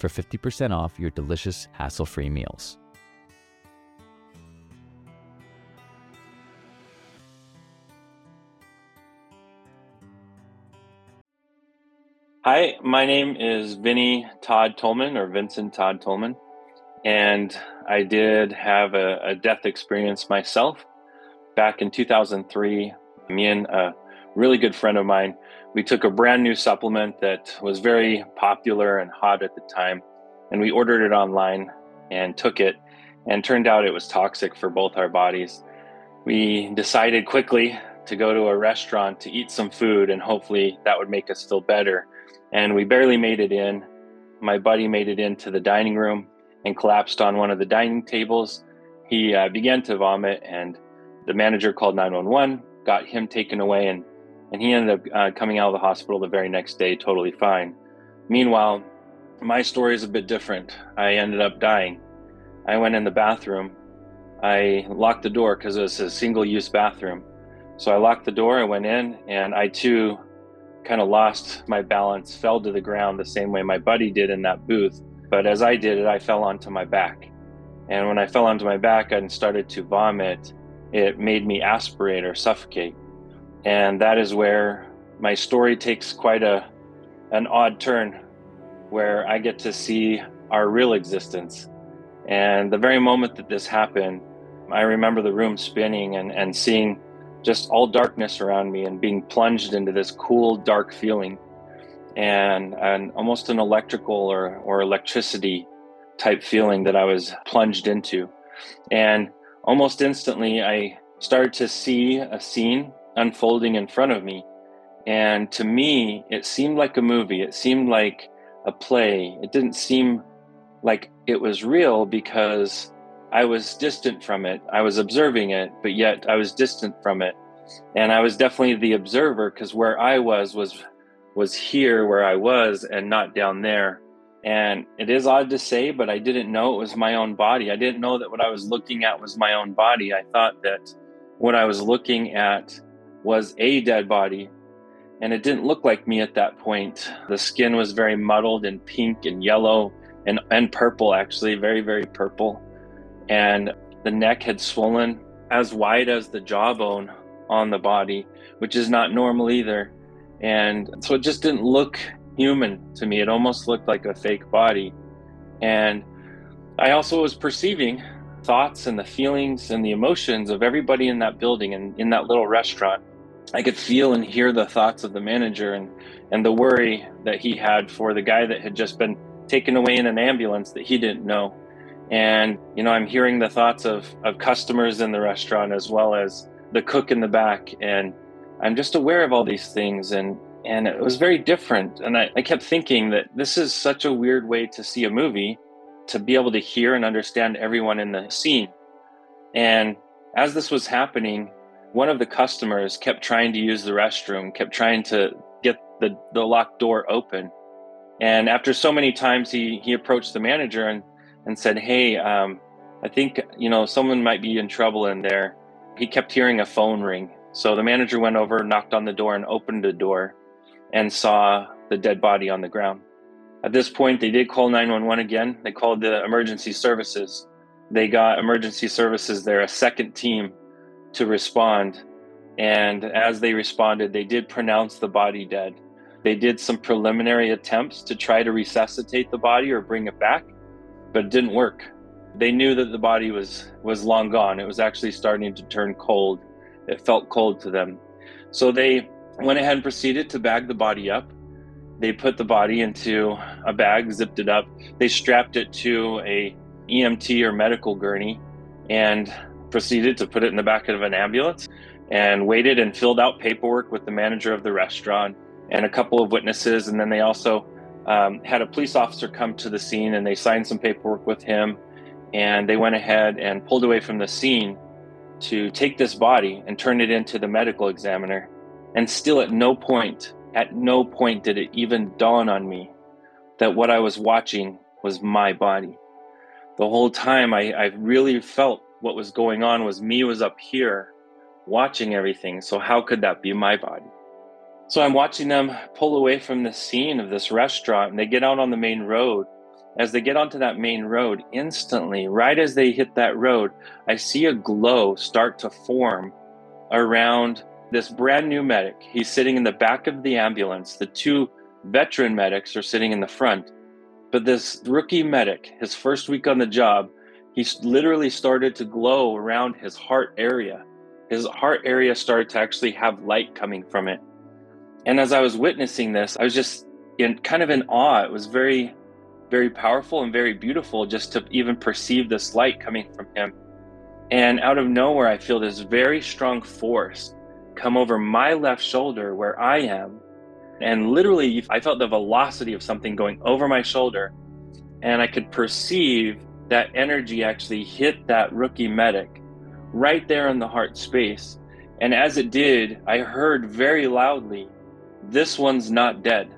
for 50% off your delicious hassle-free meals. Hi, my name is Vinney Todd Tolman or Vincent Todd Tolman. And I did have a, a, death experience myself back in 2003. Me and a really good friend of mine, we took a brand new supplement that was very popular and hot at the time. And we ordered it online and took it. And turned out it was toxic for both our bodies. We decided quickly to go to a restaurant to eat some food, and hopefully that would make us feel better and we barely made it in. My buddy made it into the dining room and collapsed on one of the dining tables. He uh, began to vomit, and the manager called 911, got him taken away, and, and he ended up uh, coming out of the hospital the very next day, totally fine. Meanwhile, my story is a bit different. I ended up dying. I went in the bathroom. I locked the door because it was a single use bathroom. So I locked the door, I went in, and I too kind of lost my balance, fell to the ground the same way my buddy did in that booth. But as I did it, I fell onto my back. And when I fell onto my back and started to vomit, it made me aspirate or suffocate. And that is where my story takes quite a an odd turn where I get to see our real existence. And the very moment that this happened, I remember the room spinning and, and seeing just all darkness around me and being plunged into this cool, dark feeling and, and almost an electrical or, or electricity type feeling that I was plunged into. And almost instantly, I started to see a scene unfolding in front of me. And to me, it seemed like a movie, it seemed like a play. It didn't seem like it was real because I was distant from it. I was observing it, but yet I was distant from it. And I was definitely the observer because where I was was was here where I was and not down there. And it is odd to say, but I didn't know it was my own body. I didn't know that what I was looking at was my own body. I thought that what I was looking at was a dead body. And it didn't look like me at that point. The skin was very muddled and pink and yellow and, and purple, actually, very, very purple and the neck had swollen as wide as the jawbone on the body, which is not normal either. And so it just didn't look human to me. It almost looked like a fake body. And I also was perceiving thoughts and the feelings and the emotions of everybody in that building and in that little restaurant. I could feel and hear the thoughts of the manager and, and the worry that he had for the guy that had just been taken away in an ambulance that he didn't know. And you know i'm hearing the thoughts of of customers in the restaurant as well as the cook in the back. And i'm just aware of all these things and and it was very different. And I, I kept thinking that this is such a weird way to see a movie to be able to hear and understand everyone in the scene. And as this was happening one of the customers kept trying to use the restroom kept trying to get the, the locked door open and after so many times he he approached the manager and and said, Hey, um, I think, you know, someone might be in trouble in there. He kept hearing a phone ring. So the manager went over, knocked on the door, and opened the door and saw the dead body on the ground. At this point, they did call 911 again. They called the emergency services. They got emergency services there, a second team to respond. And as they responded, they did pronounce the body dead. They did some preliminary attempts to try to resuscitate the body or bring it back but it didn't work. they knew that the body was was long gone. It was actually starting to turn cold. It felt cold to them. So they went ahead and proceeded to bag the body up. They put the body into a bag, zipped it up. They strapped it to a EMT or medical gurney and proceeded to put it in the back of an ambulance and waited and filled out paperwork with the manager of the restaurant and a couple of witnesses. And then they also um, had a police officer come to the scene and they signed some paperwork with him. And they went ahead and pulled away from the scene to take this body and turn it into the medical examiner. And still, at no point, at no point did it even dawn on me that what I was watching was my body. The whole time, I, I really felt what was going on was me was up here watching everything. So, how could that be my body? So, I'm watching them pull away from the scene of this restaurant and they get out on the main road. As they get onto that main road, instantly, right as they hit that road, I see a glow start to form around this brand new medic. He's sitting in the back of the ambulance. The two veteran medics are sitting in the front. But this rookie medic, his first week on the job, he literally started to glow around his heart area. His heart area started to actually have light coming from it. And as I was witnessing this, I was just in kind of in awe. It was very, very powerful and very beautiful just to even perceive this light coming from him. And out of nowhere, I feel this very strong force come over my left shoulder where I am. And literally, I felt the velocity of something going over my shoulder. And I could perceive that energy actually hit that rookie medic right there in the heart space. And as it did, I heard very loudly, This one's not dead.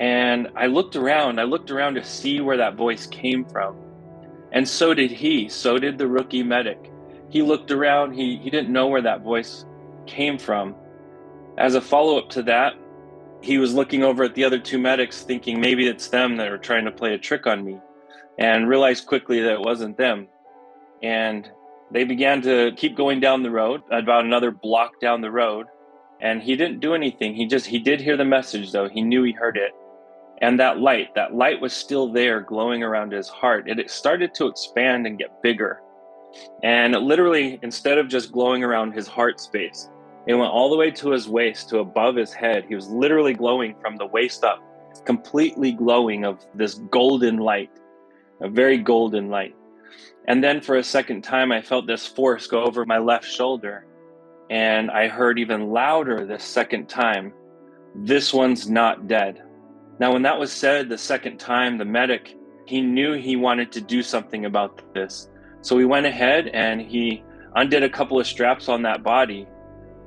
And I looked around, I looked around to see where that voice came from. And so did he, so did the rookie medic. He looked around, he, he didn't know where that voice came from. As a follow up to that, he was looking over at the other two medics, thinking maybe it's them that are trying to play a trick on me and realized quickly that it wasn't them. And they began to keep going down the road, about another block down the road. And he didn't do anything. He just, he did hear the message though. He knew he heard it. And that light, that light was still there glowing around his heart. And it started to expand and get bigger. And literally, instead of just glowing around his heart space, it went all the way to his waist, to above his head. He was literally glowing from the waist up, completely glowing of this golden light a very golden light. And then for a second time, I felt this force go over my left shoulder. And I heard even louder this second time, This one's not dead. Now, when that was said the second time, the medic, he knew he wanted to do something about this. So he went ahead and he undid a couple of straps on that body.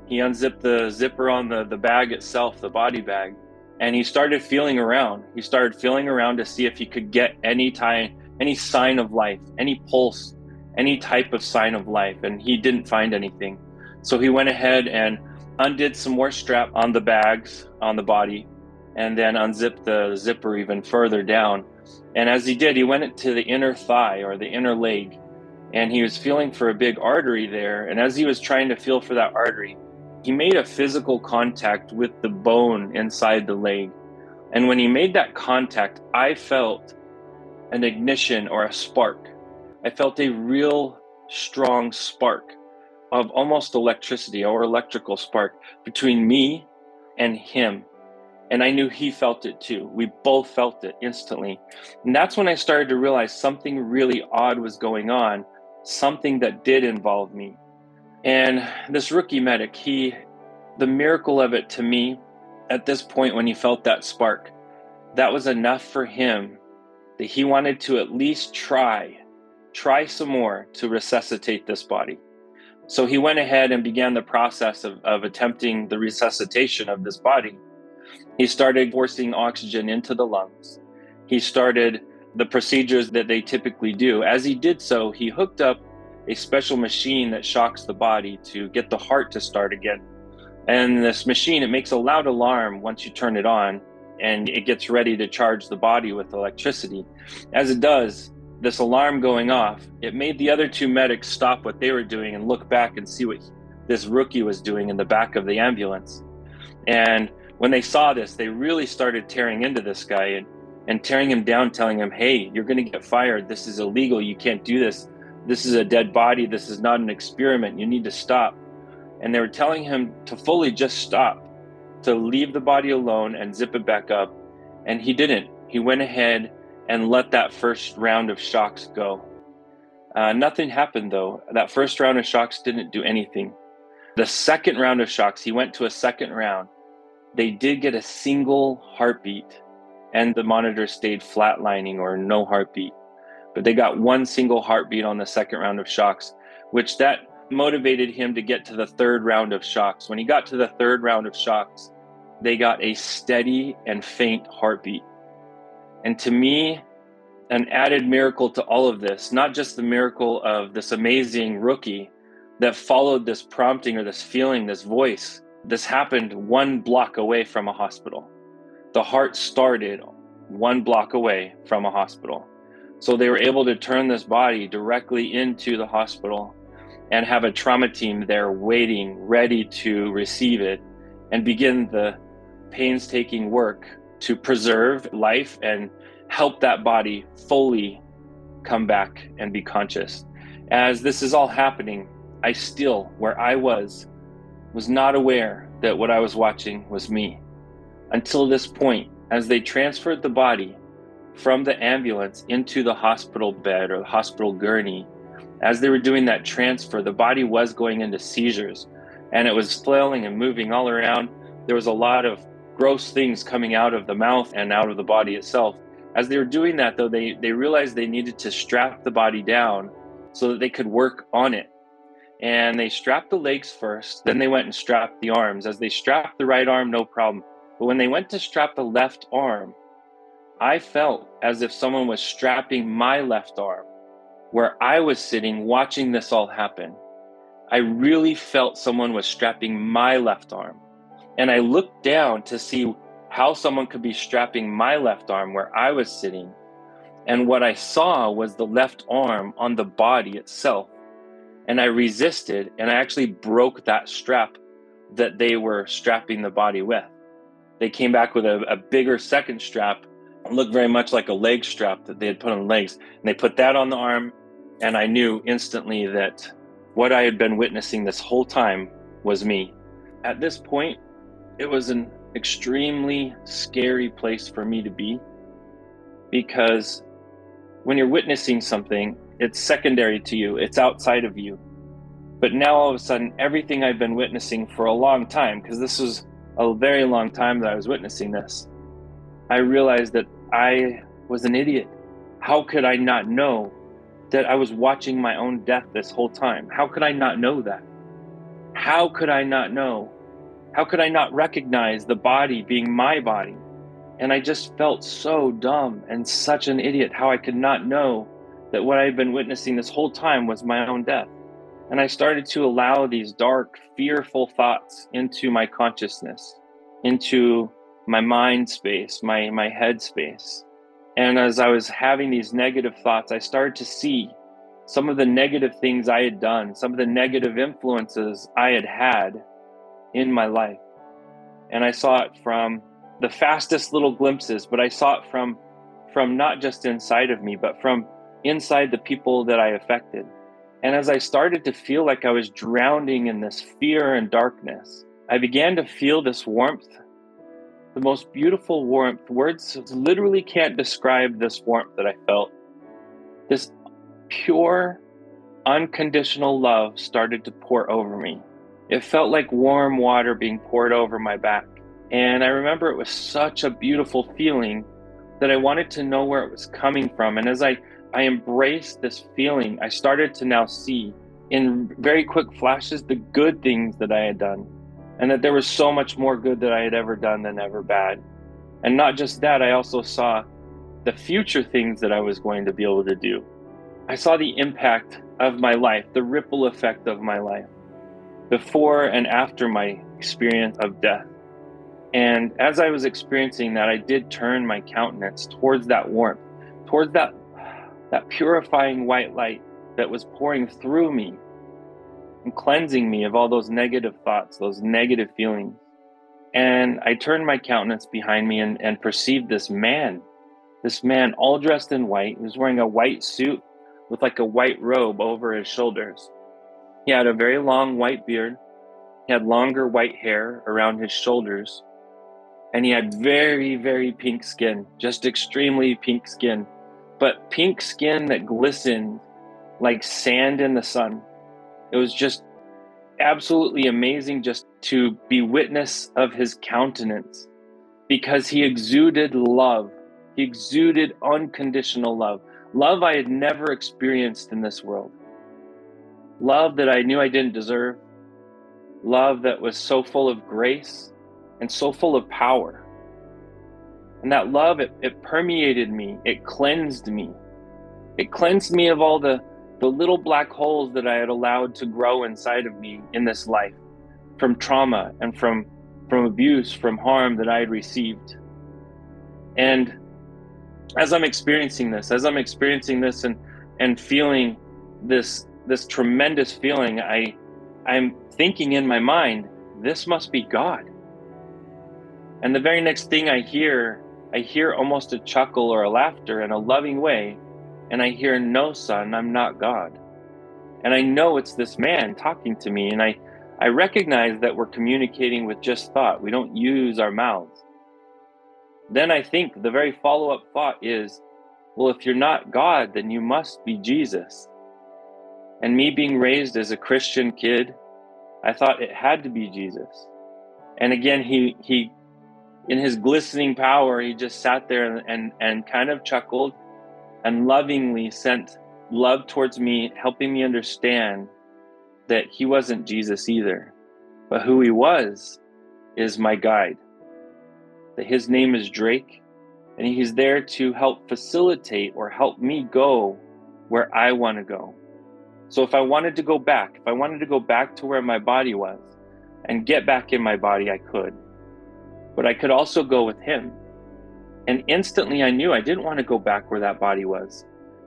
He unzipped the zipper on the, the bag itself, the body bag, and he started feeling around. He started feeling around to see if he could get any time any sign of life, any pulse, any type of sign of life. And he didn't find anything. So he went ahead and undid some more strap on the bags on the body and then unzipped the zipper even further down. And as he did, he went to the inner thigh or the inner leg and he was feeling for a big artery there. And as he was trying to feel for that artery, he made a physical contact with the bone inside the leg. And when he made that contact, I felt an ignition or a spark. I felt a real strong spark of almost electricity or electrical spark between me and him. And I knew he felt it too. We both felt it instantly. And that's when I started to realize something really odd was going on, something that did involve me. And this rookie medic, he, the miracle of it to me at this point when he felt that spark, that was enough for him that he wanted to at least try, try some more to resuscitate this body. So he went ahead and began the process of, of attempting the resuscitation of this body. He started forcing oxygen into the lungs. He started the procedures that they typically do. As he did so, he hooked up a special machine that shocks the body to get the heart to start again. And this machine, it makes a loud alarm once you turn it on and it gets ready to charge the body with electricity. As it does, this alarm going off, it made the other two medics stop what they were doing and look back and see what this rookie was doing in the back of the ambulance. And when they saw this, they really started tearing into this guy. And and tearing him down, telling him, Hey, you're going to get fired. This is illegal. You can't do this. This is a dead body. This is not an experiment. You need to stop. And they were telling him to fully just stop, to leave the body alone and zip it back up. And he didn't. He went ahead and let that first round of shocks go. Uh, nothing happened though. That first round of shocks didn't do anything. The second round of shocks, he went to a second round. They did get a single heartbeat, and the monitor stayed flatlining or no heartbeat. But they got one single heartbeat on the second round of shocks, which that motivated him to get to the third round of shocks. When he got to the third round of shocks, they got a steady and faint heartbeat. And to me, an added miracle to all of this, not just the miracle of this amazing rookie that followed this prompting or this feeling, this voice. This happened one block away from a hospital. The heart started one block away from a hospital. So they were able to turn this body directly into the hospital and have a trauma team there waiting, ready to receive it and begin the painstaking work to preserve life and help that body fully come back and be conscious. As this is all happening, I still, where I was, was not aware that what I was watching was me. Until this point, as they transferred the body from the ambulance into the hospital bed or the hospital gurney, as they were doing that transfer, the body was going into seizures and it was flailing and moving all around. There was a lot of gross things coming out of the mouth and out of the body itself. As they were doing that, though, they, they realized they needed to strap the body down so that they could work on it. And they strapped the legs first, then they went and strapped the arms. As they strapped the right arm, no problem. But when they went to strap the left arm, I felt as if someone was strapping my left arm where I was sitting watching this all happen. I really felt someone was strapping my left arm. And I looked down to see how someone could be strapping my left arm where I was sitting. And what I saw was the left arm on the body itself. And I resisted and I actually broke that strap that they were strapping the body with. They came back with a, a bigger second strap, looked very much like a leg strap that they had put on the legs. And they put that on the arm. And I knew instantly that what I had been witnessing this whole time was me. At this point, it was an extremely scary place for me to be because when you're witnessing something, it's secondary to you, it's outside of you. But now all of a sudden, everything I've been witnessing for a long time, because this was a very long time that I was witnessing this, I realized that I was an idiot. How could I not know that I was watching my own death this whole time? How could I not know that? How could I not know how could I not recognize the body being my body? And I just felt so dumb and such an idiot how I could not know that what I had been witnessing this whole time was my own death. And I started to allow these dark, fearful thoughts into my consciousness, into my mind space, my, my head space. And as I was having these negative thoughts, I started to see some of the negative things I had done, some of the negative influences I had had in my life. And I saw it from the fastest little glimpses, but I saw it from from not just inside of me, but from inside the people that I affected. And as I started to feel like I was drowning in this fear and darkness, I began to feel this warmth, the most beautiful warmth. Words literally can't describe this warmth that I felt. This pure, unconditional love started to pour over me. It felt like warm water being poured over my back. And I remember it was such a beautiful feeling that I wanted to know where it was coming from. And as I, I embraced this feeling, I started to now see in very quick flashes the good things that I had done. And that there was so much more good that I had ever done than ever bad. And not just that, I also saw the future things that I was going to be able to do. I saw the impact of my life, the ripple effect of my life before and after my experience of death. And as I was experiencing that, I did turn my countenance towards that warmth, towards that, that purifying white light that was pouring through me and cleansing me of all those negative thoughts, those negative feelings. And I turned my countenance behind me and, and perceived this man, this man all dressed in white. He was wearing a white suit with like a white robe over his shoulders. He had a very long white beard. He had longer white hair around his shoulders. And he had very, very pink skin, just extremely pink skin, but pink skin that glistened like sand in the sun. It was just absolutely amazing just to be witness of his countenance because he exuded love. He exuded unconditional love, love I had never experienced in this world, love that I knew I didn't deserve, love that was so full of grace and so full of power. And that love, it, it permeated me, it cleansed me. It cleansed me of all the the little black holes that I had allowed to grow inside of me in this life from trauma and from from abuse, from harm that I had received. And as I'm experiencing this, as I'm experiencing this and and feeling this this tremendous feeling, I I'm thinking in my mind, this must be God. And the very next thing I hear, I hear almost a chuckle or a laughter in a loving way and I hear, No, son, I'm not God. And I know it's this man talking to me. And I, I recognize that we're communicating with just thought. We don't use our mouths. Then I think the very follow up thought is, Well, if you're not God, then you must be Jesus. And me being raised as a Christian kid, I thought it had to be Jesus. And again, he, he, in his glistening power, he just sat there and, and, and kind of chuckled and lovingly sent love towards me, helping me understand that he wasn't Jesus either, but who he was is my guide. That his name is Drake, and he's there to help facilitate or help me go where I want to go. So if I wanted to go back, if I wanted to go back to where my body was and get back in my body, I could. But I could also go with him and instantly I knew I didn't want to go back where that body was.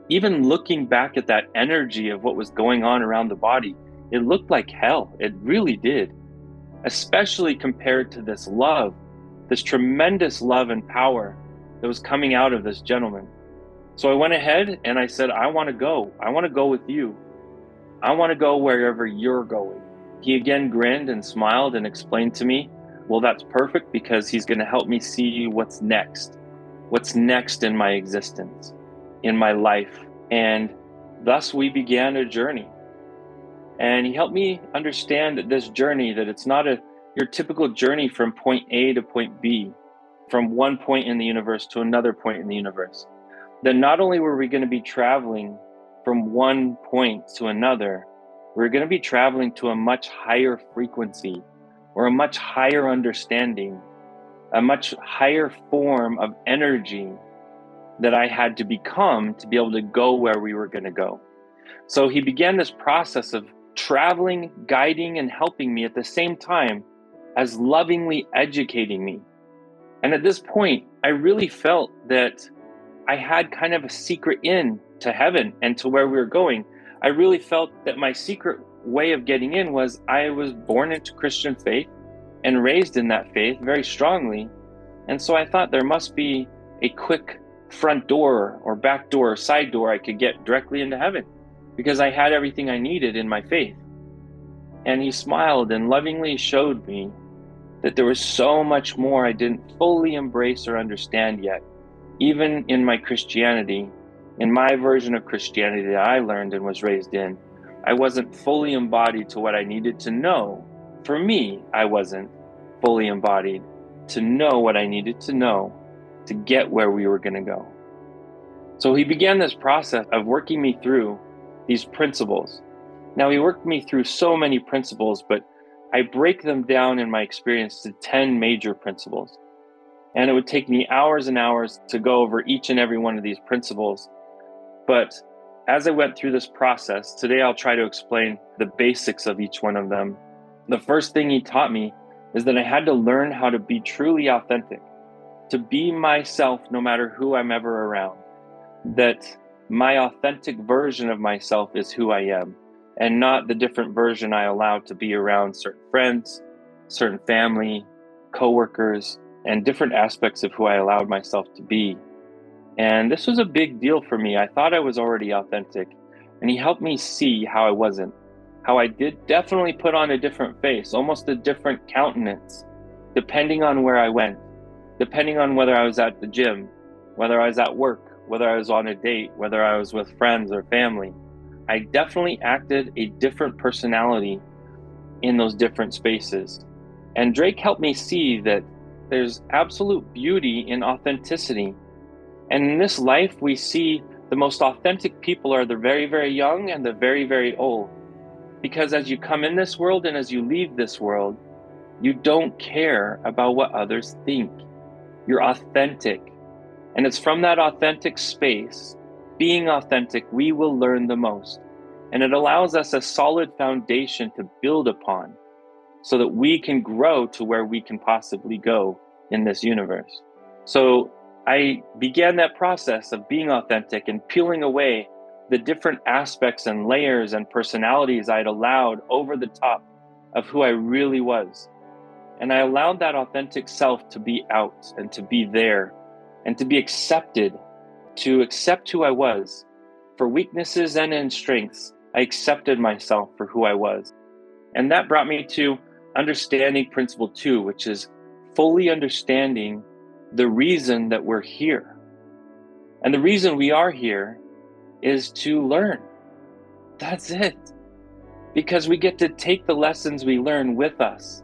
Even looking back at that energy of what was going on around the body, it looked like hell. It really did. Especially compared to this love, this tremendous love and power that was coming out of this gentleman. So I went ahead and I said, I want to go. I want to go with you. I want to go wherever you're going. He again grinned and smiled and explained to me, Well, that's perfect because he's going to help me see what's next what's next in my existence, in my life. And thus we began a journey. And he helped me understand that this journey, that it's not a your typical journey from point A to point B, from one point in the universe to another point in the universe. That not only were we going to be traveling from one point to another, we we're going to be traveling to a much higher frequency or a much higher understanding a much higher form of energy that I had to become to be able to go where we were going to go. So he began this process of traveling, guiding, and helping me at the same time as lovingly educating me. And at this point, I really felt that I had kind of a secret in to heaven and to where we were going. I really felt that my secret way of getting in was I was born into Christian faith and raised in that faith very strongly. And so I thought there must be a quick front door or back door or side door I could get directly into heaven because I had everything I needed in my faith. And he smiled and lovingly showed me that there was so much more I didn't fully embrace or understand yet. Even in my Christianity, in my version of Christianity that I learned and was raised in, I wasn't fully embodied to what I needed to know for me, I wasn't fully embodied to know what I needed to know to get where we were going to go. So he began this process of working me through these principles. Now, he worked me through so many principles, but I break them down in my experience to 10 major principles. And it would take me hours and hours to go over each and every one of these principles. But as I went through this process, today I'll try to explain the basics of each one of them the first thing he taught me is that I had to learn how to be truly authentic, to be myself no matter who I'm ever around. That my authentic version of myself is who I am, and not the different version I allow to be around certain friends, certain family, coworkers, and different aspects of who I allowed myself to be. And this was a big deal for me. I thought I was already authentic, and he helped me see how I wasn't, how I did definitely put on a different face, almost a different countenance, depending on where I went, depending on whether I was at the gym, whether I was at work, whether I was on a date, whether I was with friends or family. I definitely acted a different personality in those different spaces. And Drake helped me see that there's absolute beauty in authenticity. And in this life, we see the most authentic people are the very, very young and the very, very old. Because as you come in this world and as you leave this world, you don't care about what others think. You're authentic. And it's from that authentic space, being authentic, we will learn the most. And it allows us a solid foundation to build upon so that we can grow to where we can possibly go in this universe. So I began that process of being authentic and peeling away the different aspects and layers and personalities I had allowed over the top of who I really was. And I allowed that authentic self to be out and to be there and to be accepted, to accept who I was. For weaknesses and in strengths, I accepted myself for who I was. And that brought me to understanding principle two, which is fully understanding the reason that we're here. And the reason we are here is to learn. That's it. Because we get to take the lessons we learn with us.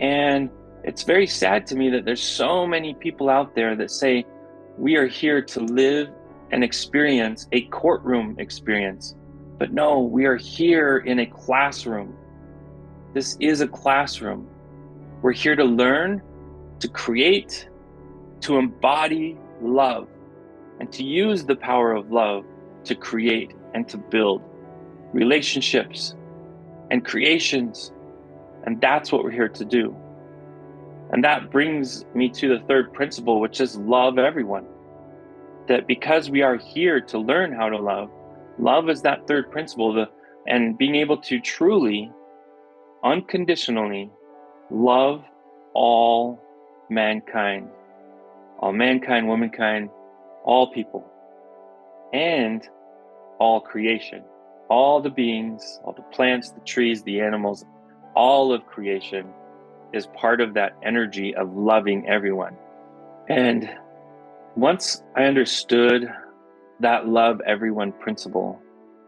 And it's very sad to me that there's so many people out there that say we are here to live and experience a courtroom experience. But no, we are here in a classroom. This is a classroom. We're here to learn, to create, to embody love, and to use the power of love to create and to build relationships and creations. And that's what we're here to do. And that brings me to the third principle, which is love everyone. That because we are here to learn how to love, love is that third principle, the, and being able to truly, unconditionally love all mankind, all mankind, womankind, all people, and all creation, all the beings, all the plants, the trees, the animals, all of creation is part of that energy of loving everyone. And once I understood that love everyone principle,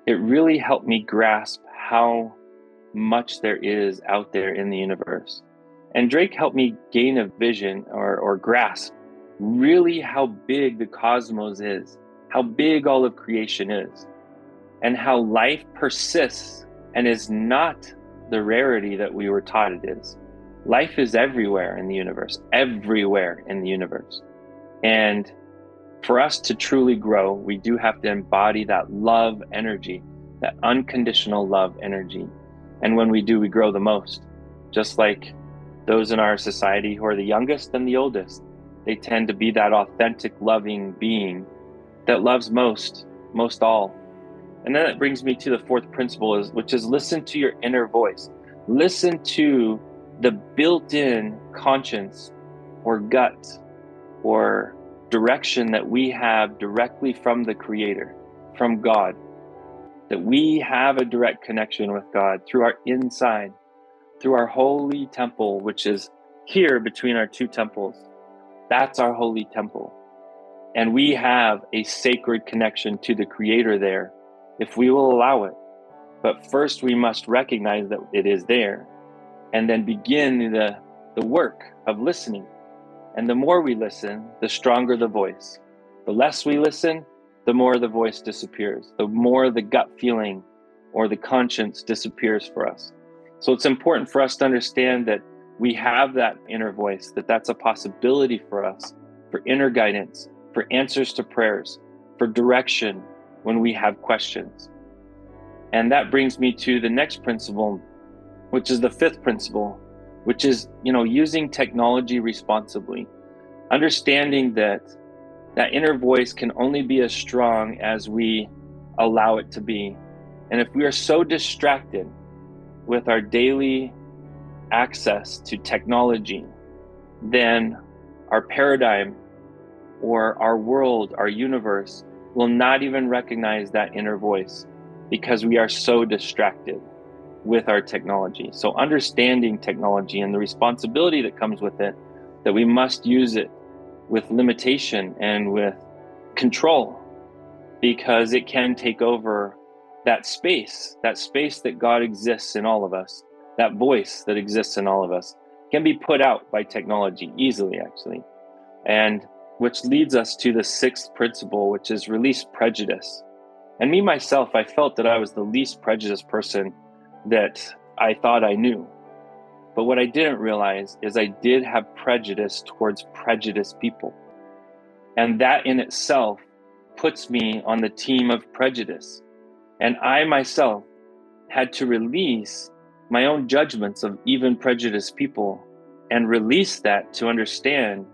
it really helped me grasp how much there is out there in the universe. And Drake helped me gain a vision or, or grasp really how big the cosmos is, how big all of creation is, and how life persists and is not the rarity that we were taught it is. Life is everywhere in the universe, everywhere in the universe. And for us to truly grow, we do have to embody that love energy, that unconditional love energy. And when we do, we grow the most. Just like those in our society who are the youngest and the oldest, they tend to be that authentic, loving being that loves most, most all. And then it brings me to the fourth principle, is, which is listen to your inner voice. Listen to the built in conscience or gut or direction that we have directly from the Creator, from God, that we have a direct connection with God through our inside, through our holy temple, which is here between our two temples. That's our holy temple. And we have a sacred connection to the Creator there if we will allow it. But first, we must recognize that it is there and then begin the, the work of listening and the more we listen, the stronger the voice. The less we listen, the more the voice disappears, the more the gut feeling or the conscience disappears for us. So it's important for us to understand that we have that inner voice, that that's a possibility for us for inner guidance, for answers to prayers, for direction when we have questions. And that brings me to the next principle, which is the fifth principle, which is you know using technology responsibly understanding that that inner voice can only be as strong as we allow it to be and if we are so distracted with our daily access to technology then our paradigm or our world, our universe, will not even recognize that inner voice because we are so distracted with our technology. So, understanding technology and the responsibility that comes with it, that we must use it with limitation and with control because it can take over that space, that space that God exists in all of us, that voice that exists in all of us can be put out by technology easily, actually. And which leads us to the sixth principle, which is release prejudice. And me, myself, I felt that I was the least prejudiced person that I thought I knew. But what I didn't realize is I did have prejudice towards prejudiced people. And that in itself puts me on the team of prejudice. And I myself had to release my own judgments of even prejudiced people and release that to understand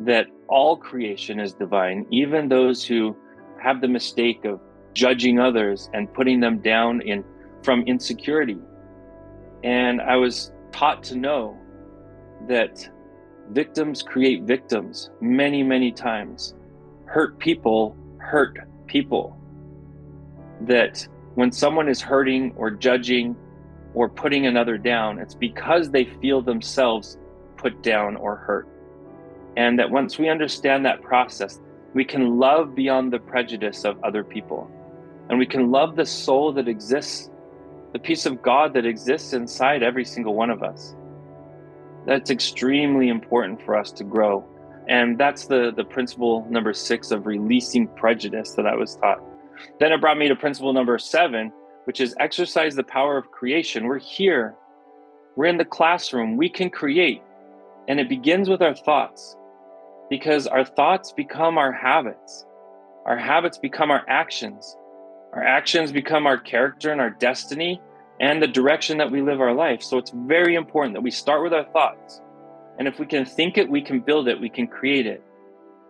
that all creation is divine, even those who have the mistake of judging others and putting them down in from insecurity. And I was taught to know that victims create victims many, many times. Hurt people hurt people. That when someone is hurting or judging or putting another down, it's because they feel themselves put down or hurt. And that once we understand that process, we can love beyond the prejudice of other people. And we can love the soul that exists, the peace of God that exists inside every single one of us. That's extremely important for us to grow. And that's the, the principle number six of releasing prejudice that I was taught. Then it brought me to principle number seven, which is exercise the power of creation. We're here, we're in the classroom, we can create. And it begins with our thoughts because our thoughts become our habits. Our habits become our actions. Our actions become our character and our destiny and the direction that we live our life. So it's very important that we start with our thoughts. And if we can think it, we can build it, we can create it.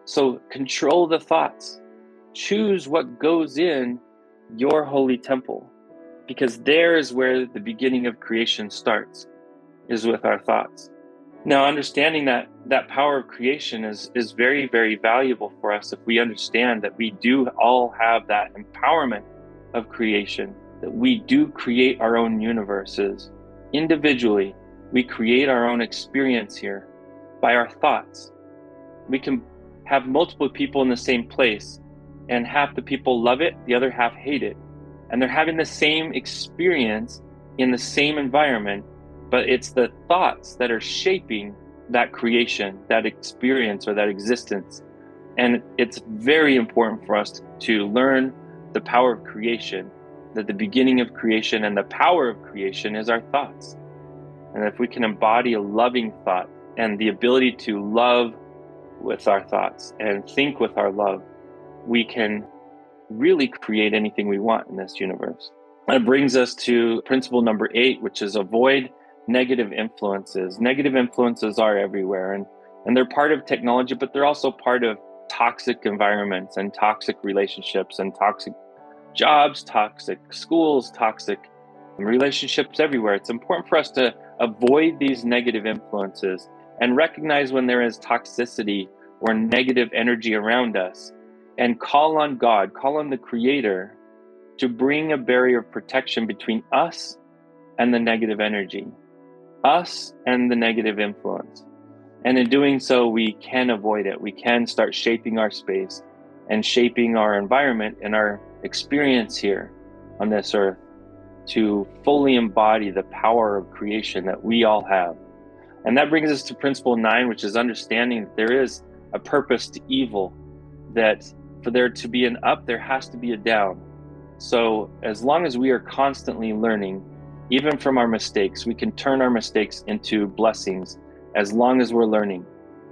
So control the thoughts. Choose what goes in your holy temple because there is where the beginning of creation starts is with our thoughts. Now, understanding that that power of creation is is very very valuable for us if we understand that we do all have that empowerment of creation, that we do create our own universes individually. We create our own experience here by our thoughts. We can have multiple people in the same place, and half the people love it, the other half hate it. And they're having the same experience in the same environment, but it's the thoughts that are shaping that creation, that experience, or that existence. And it's very important for us to learn the power of creation, that the beginning of creation and the power of creation is our thoughts. And if we can embody a loving thought and the ability to love with our thoughts and think with our love, we can really create anything we want in this universe. That brings us to principle number eight, which is avoid negative influences. Negative influences are everywhere and, and they're part of technology, but they're also part of toxic environments and toxic relationships and toxic jobs, toxic schools, toxic relationships everywhere. It's important for us to avoid these negative influences and recognize when there is toxicity or negative energy around us and call on God, call on the Creator to bring a barrier of protection between us and the negative energy us and the negative influence. And in doing so, we can avoid it. We can start shaping our space and shaping our environment and our experience here on this earth to fully embody the power of creation that we all have. And that brings us to principle nine, which is understanding that there is a purpose to evil, that for there to be an up, there has to be a down. So as long as we are constantly learning, even from our mistakes, we can turn our mistakes into blessings as long as we're learning.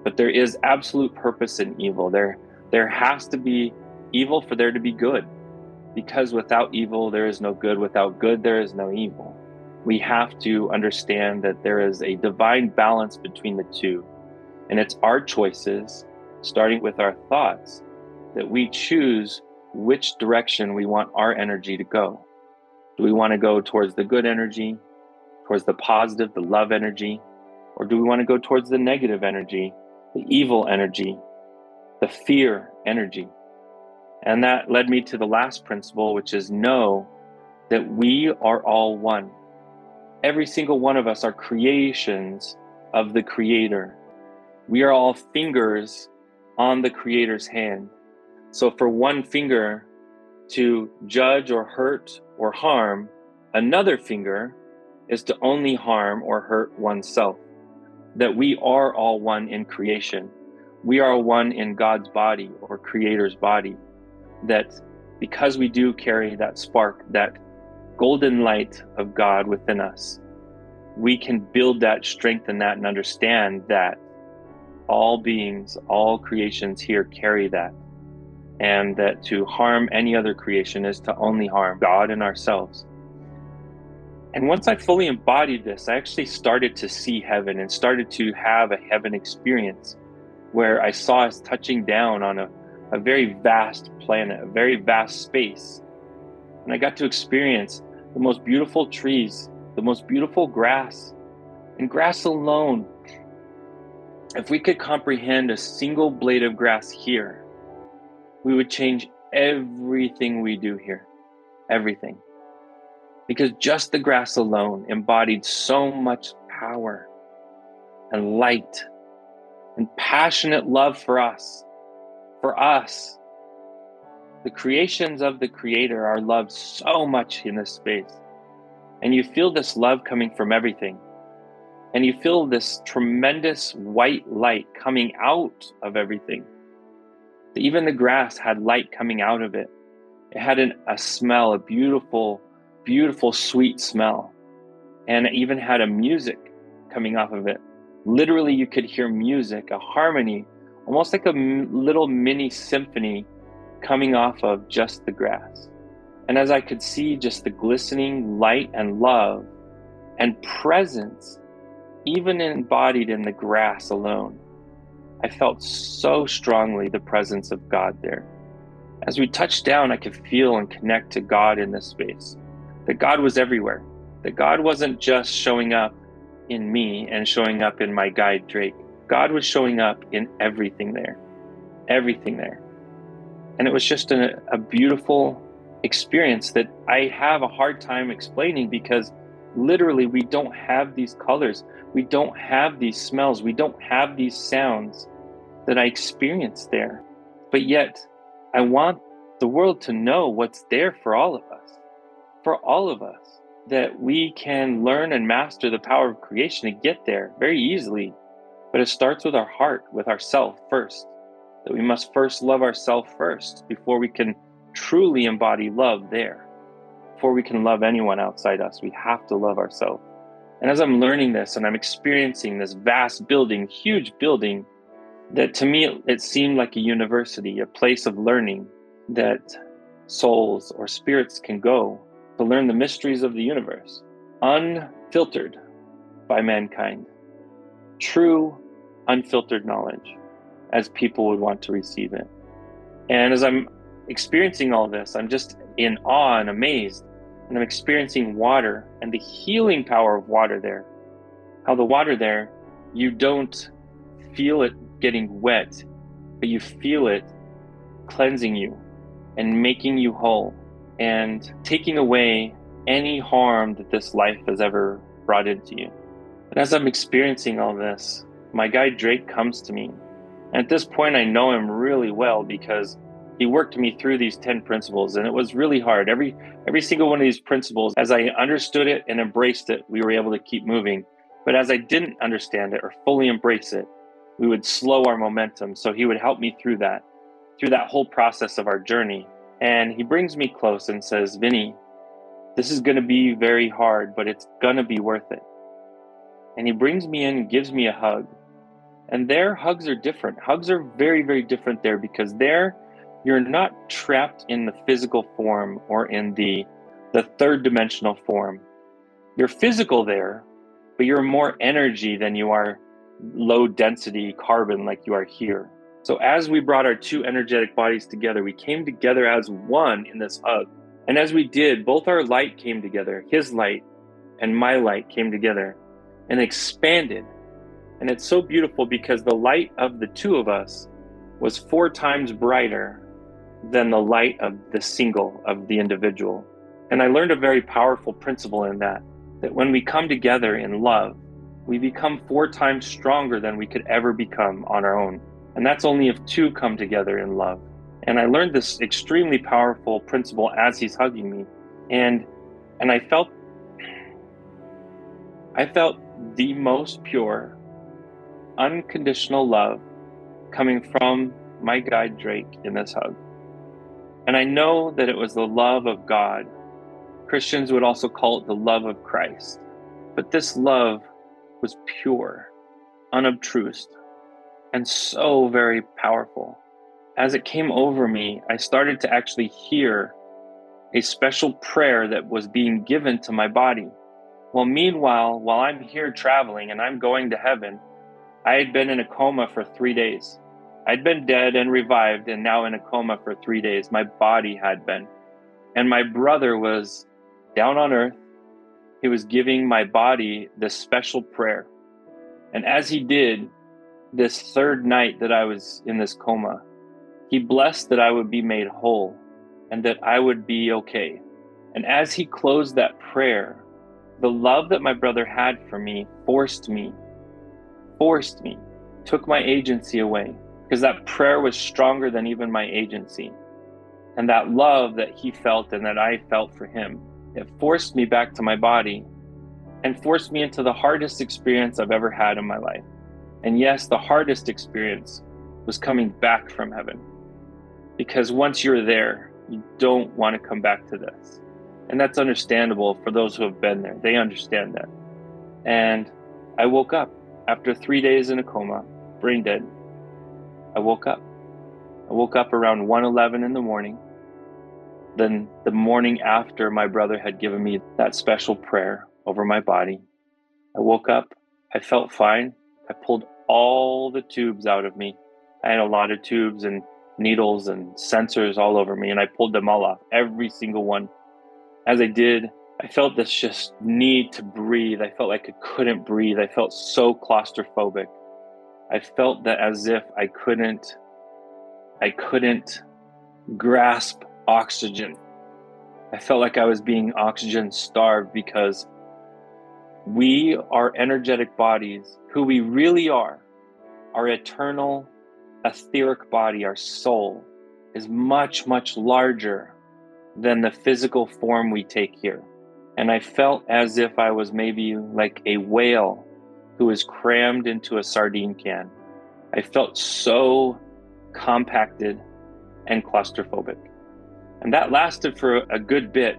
But there is absolute purpose in evil. There, there has to be evil for there to be good. Because without evil, there is no good. Without good, there is no evil. We have to understand that there is a divine balance between the two. And it's our choices, starting with our thoughts, that we choose which direction we want our energy to go. Do we want to go towards the good energy, towards the positive, the love energy? Or do we want to go towards the negative energy, the evil energy, the fear energy. And that led me to the last principle, which is know that we are all one. Every single one of us are creations of the Creator. We are all fingers on the Creator's hand. So, for one finger to judge or hurt or harm another finger is to only harm or hurt oneself. That we are all one in creation. We are one in God's body or Creator's body. That because we do carry that spark, that golden light of God within us, we can build that, strengthen that, and understand that all beings, all creations here carry that. And that to harm any other creation is to only harm God and ourselves. And once I fully embodied this, I actually started to see heaven and started to have a heaven experience where I saw us touching down on a, a very vast planet, a very vast space. And I got to experience the most beautiful trees, the most beautiful grass, and grass alone. If we could comprehend a single blade of grass here, we would change everything we do here. Everything because just the grass alone embodied so much power and light and passionate love for us. For us, the creations of the Creator are loved so much in this space. And you feel this love coming from everything. And you feel this tremendous white light coming out of everything. Even the grass had light coming out of it. It had an, a smell, a beautiful beautiful, sweet smell. And it even had a music coming off of it. Literally, you could hear music, a harmony, almost like a little mini symphony coming off of just the grass. And as I could see just the glistening light and love and presence, even embodied in the grass alone, I felt so strongly the presence of God there. As we touched down, I could feel and connect to God in this space that God was everywhere, that God wasn't just showing up in me and showing up in my guide Drake. God was showing up in everything there, everything there. And it was just a, a beautiful experience that I have a hard time explaining because literally we don't have these colors, we don't have these smells, we don't have these sounds that I experienced there. But yet, I want the world to know what's there for all of us for all of us that we can learn and master the power of creation to get there very easily. But it starts with our heart, with ourself first. That we must first love ourselves first before we can truly embody love there. Before we can love anyone outside us, we have to love ourselves. And as I'm learning this and I'm experiencing this vast building, huge building, that to me it seemed like a university, a place of learning that souls or spirits can go to learn the mysteries of the universe, unfiltered by mankind. True, unfiltered knowledge, as people would want to receive it. And as I'm experiencing all this, I'm just in awe and amazed. And I'm experiencing water and the healing power of water there. How the water there, you don't feel it getting wet, but you feel it cleansing you and making you whole and taking away any harm that this life has ever brought into you. And as I'm experiencing all this, my guide Drake comes to me. And at this point, I know him really well because he worked me through these 10 principles and it was really hard. Every every single one of these principles, as I understood it and embraced it, we were able to keep moving. But as I didn't understand it or fully embrace it, we would slow our momentum. So he would help me through that, through that whole process of our journey. And he brings me close and says, Vinney, this is going to be very hard, but it's going to be worth it. And he brings me in and gives me a hug. And there, hugs are different. Hugs are very, very different there because there, you're not trapped in the physical form or in the, the third dimensional form. You're physical there, but you're more energy than you are low density carbon like you are here. So, as we brought our two energetic bodies together, we came together as one in this hug. And as we did, both our light came together. His light and my light came together and expanded. And it's so beautiful because the light of the two of us was four times brighter than the light of the single of the individual. And I learned a very powerful principle in that that when we come together in love, we become four times stronger than we could ever become on our own. And that's only if two come together in love. And I learned this extremely powerful principle as he's hugging me. And and I felt I felt the most pure, unconditional love coming from my guide Drake in this hug. And I know that it was the love of God. Christians would also call it the love of Christ. But this love was pure, unobtrused, and so very powerful. As it came over me, I started to actually hear a special prayer that was being given to my body. Well, meanwhile, while I'm here traveling and I'm going to heaven, I had been in a coma for three days. I'd been dead and revived and now in a coma for three days. My body had been. And my brother was down on earth. He was giving my body this special prayer. And as he did, this third night that I was in this coma, he blessed that I would be made whole and that I would be okay. And as he closed that prayer, the love that my brother had for me forced me, forced me, took my agency away because that prayer was stronger than even my agency. And that love that he felt and that I felt for him, it forced me back to my body and forced me into the hardest experience I've ever had in my life. And yes, the hardest experience was coming back from heaven. Because once you're there, you don't want to come back to this. And that's understandable for those who have been there. They understand that. And I woke up after three days in a coma, brain dead. I woke up. I woke up around 1:11 in the morning. Then the morning after my brother had given me that special prayer over my body, I woke up. I felt fine. I pulled all the tubes out of me. I had a lot of tubes and needles and sensors all over me, and I pulled them all off, every single one. As I did, I felt this just need to breathe. I felt like I couldn't breathe. I felt so claustrophobic. I felt that as if I couldn't, I couldn't grasp oxygen. I felt like I was being oxygen starved because we are energetic bodies. Who we really are, our eternal etheric body, our soul, is much, much larger than the physical form we take here. And I felt as if I was maybe like a whale who is crammed into a sardine can. I felt so compacted and claustrophobic. And that lasted for a good bit.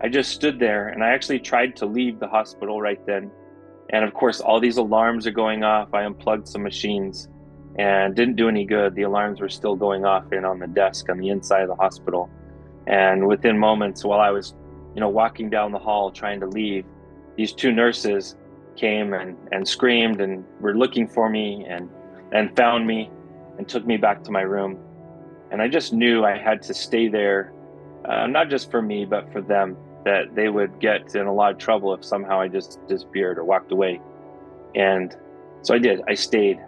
I just stood there and I actually tried to leave the hospital right then. And of course, all these alarms are going off. I unplugged some machines and didn't do any good. The alarms were still going off in on the desk on the inside of the hospital. And within moments, while I was, you know, walking down the hall trying to leave, these two nurses came and, and screamed and were looking for me and and found me and took me back to my room. And I just knew I had to stay there, uh, not just for me, but for them, that they would get in a lot of trouble if somehow I just disappeared or walked away. And so I did. I stayed.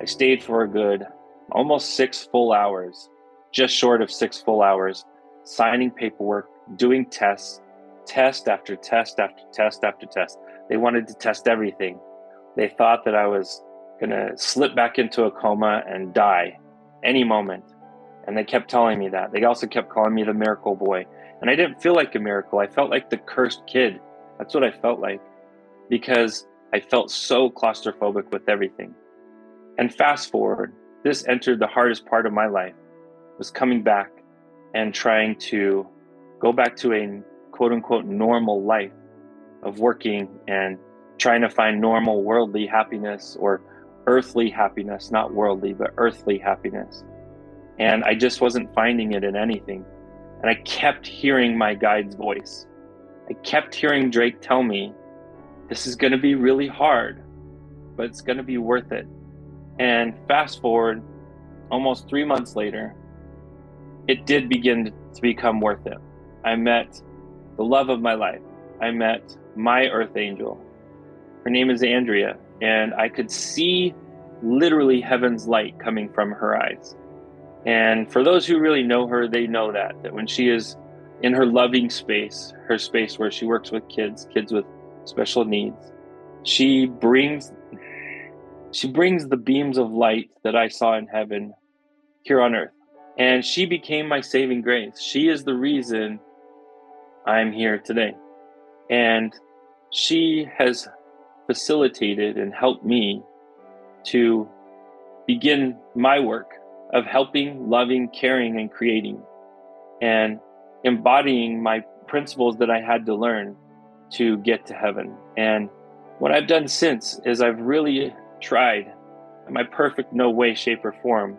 I stayed for a good almost six full hours, just short of six full hours, signing paperwork, doing tests, test after test after test after test. They wanted to test everything. They thought that I was going to slip back into a coma and die any moment. And they kept telling me that. They also kept calling me the miracle boy. And I didn't feel like a miracle. I felt like the cursed kid. That's what I felt like because I felt so claustrophobic with everything. And fast forward, this entered the hardest part of my life was coming back and trying to go back to a quote unquote normal life of working and trying to find normal worldly happiness or earthly happiness, not worldly, but earthly happiness. And I just wasn't finding it in anything. And I kept hearing my guide's voice. I kept hearing Drake tell me, this is going to be really hard, but it's going to be worth it. And fast forward almost three months later, it did begin to become worth it. I met the love of my life. I met my earth angel. Her name is Andrea, and I could see literally heaven's light coming from her eyes. And for those who really know her, they know that that when she is in her loving space, her space where she works with kids, kids with special needs, she brings she brings the beams of light that I saw in heaven here on earth. And she became my saving grace. She is the reason I'm here today. And she has facilitated and helped me to begin my work of helping, loving, caring, and creating, and embodying my principles that I had to learn to get to heaven. And what I've done since is I've really tried, my perfect no way, shape, or form,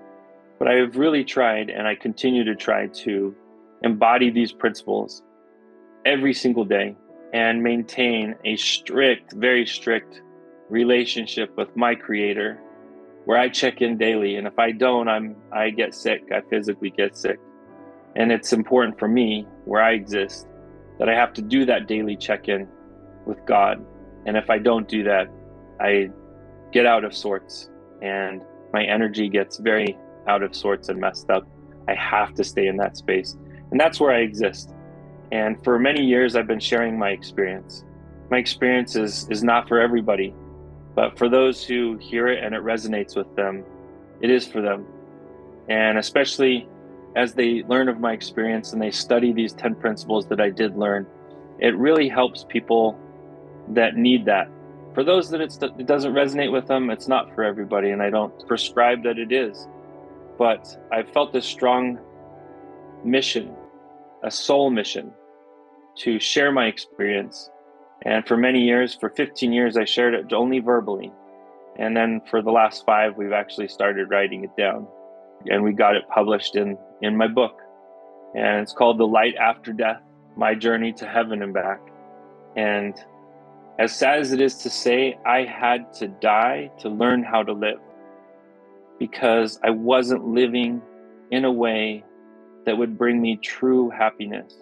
but I have really tried and I continue to try to embody these principles every single day and maintain a strict, very strict relationship with my creator where I check in daily and if I don't I'm I get sick. I physically get sick. And it's important for me where I exist that I have to do that daily check-in with God. And if I don't do that I get out of sorts and my energy gets very out of sorts and messed up. I have to stay in that space. And that's where I exist. And for many years I've been sharing my experience. My experience is is not for everybody but for those who hear it and it resonates with them, it is for them. And especially as they learn of my experience and they study these 10 principles that I did learn, it really helps people that need that. For those that it doesn't resonate with them, it's not for everybody. And I don't prescribe that it is. But I felt this strong mission, a soul mission, to share my experience and for many years, for 15 years, I shared it only verbally. And then for the last five, we've actually started writing it down. And we got it published in, in my book. And it's called The Light After Death My Journey to Heaven and Back. And as sad as it is to say, I had to die to learn how to live because I wasn't living in a way that would bring me true happiness,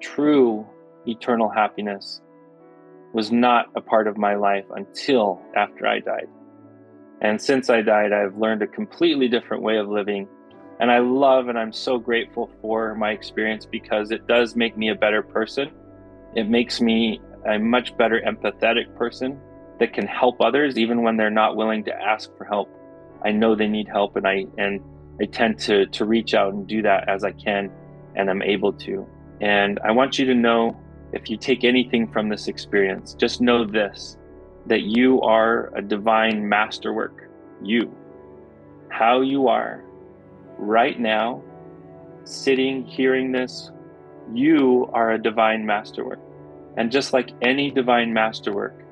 true eternal happiness was not a part of my life until after I died. And since I died, I've learned a completely different way of living. And I love and I'm so grateful for my experience because it does make me a better person. It makes me a much better empathetic person that can help others even when they're not willing to ask for help. I know they need help and I and I tend to to reach out and do that as I can and I'm able to. And I want you to know if you take anything from this experience, just know this that you are a divine masterwork. You, how you are right now, sitting, hearing this, you are a divine masterwork. And just like any divine masterwork,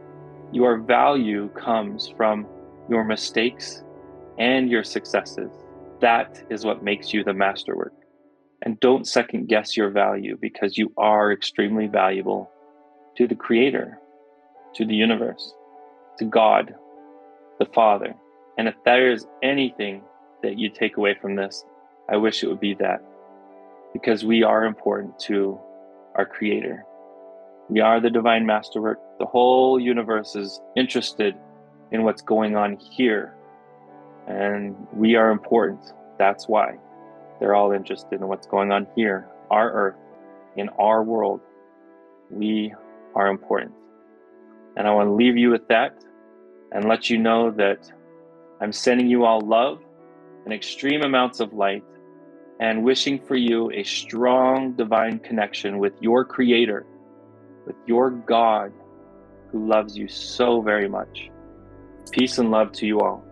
your value comes from your mistakes and your successes. That is what makes you the masterwork. And don't second guess your value because you are extremely valuable to the Creator, to the universe, to God, the Father. And if there is anything that you take away from this, I wish it would be that. Because we are important to our Creator. We are the divine masterwork. The whole universe is interested in what's going on here. And we are important. That's why. They're all interested in what's going on here, our earth, in our world. We are important. And I want to leave you with that and let you know that I'm sending you all love and extreme amounts of light and wishing for you a strong divine connection with your Creator, with your God who loves you so very much. Peace and love to you all.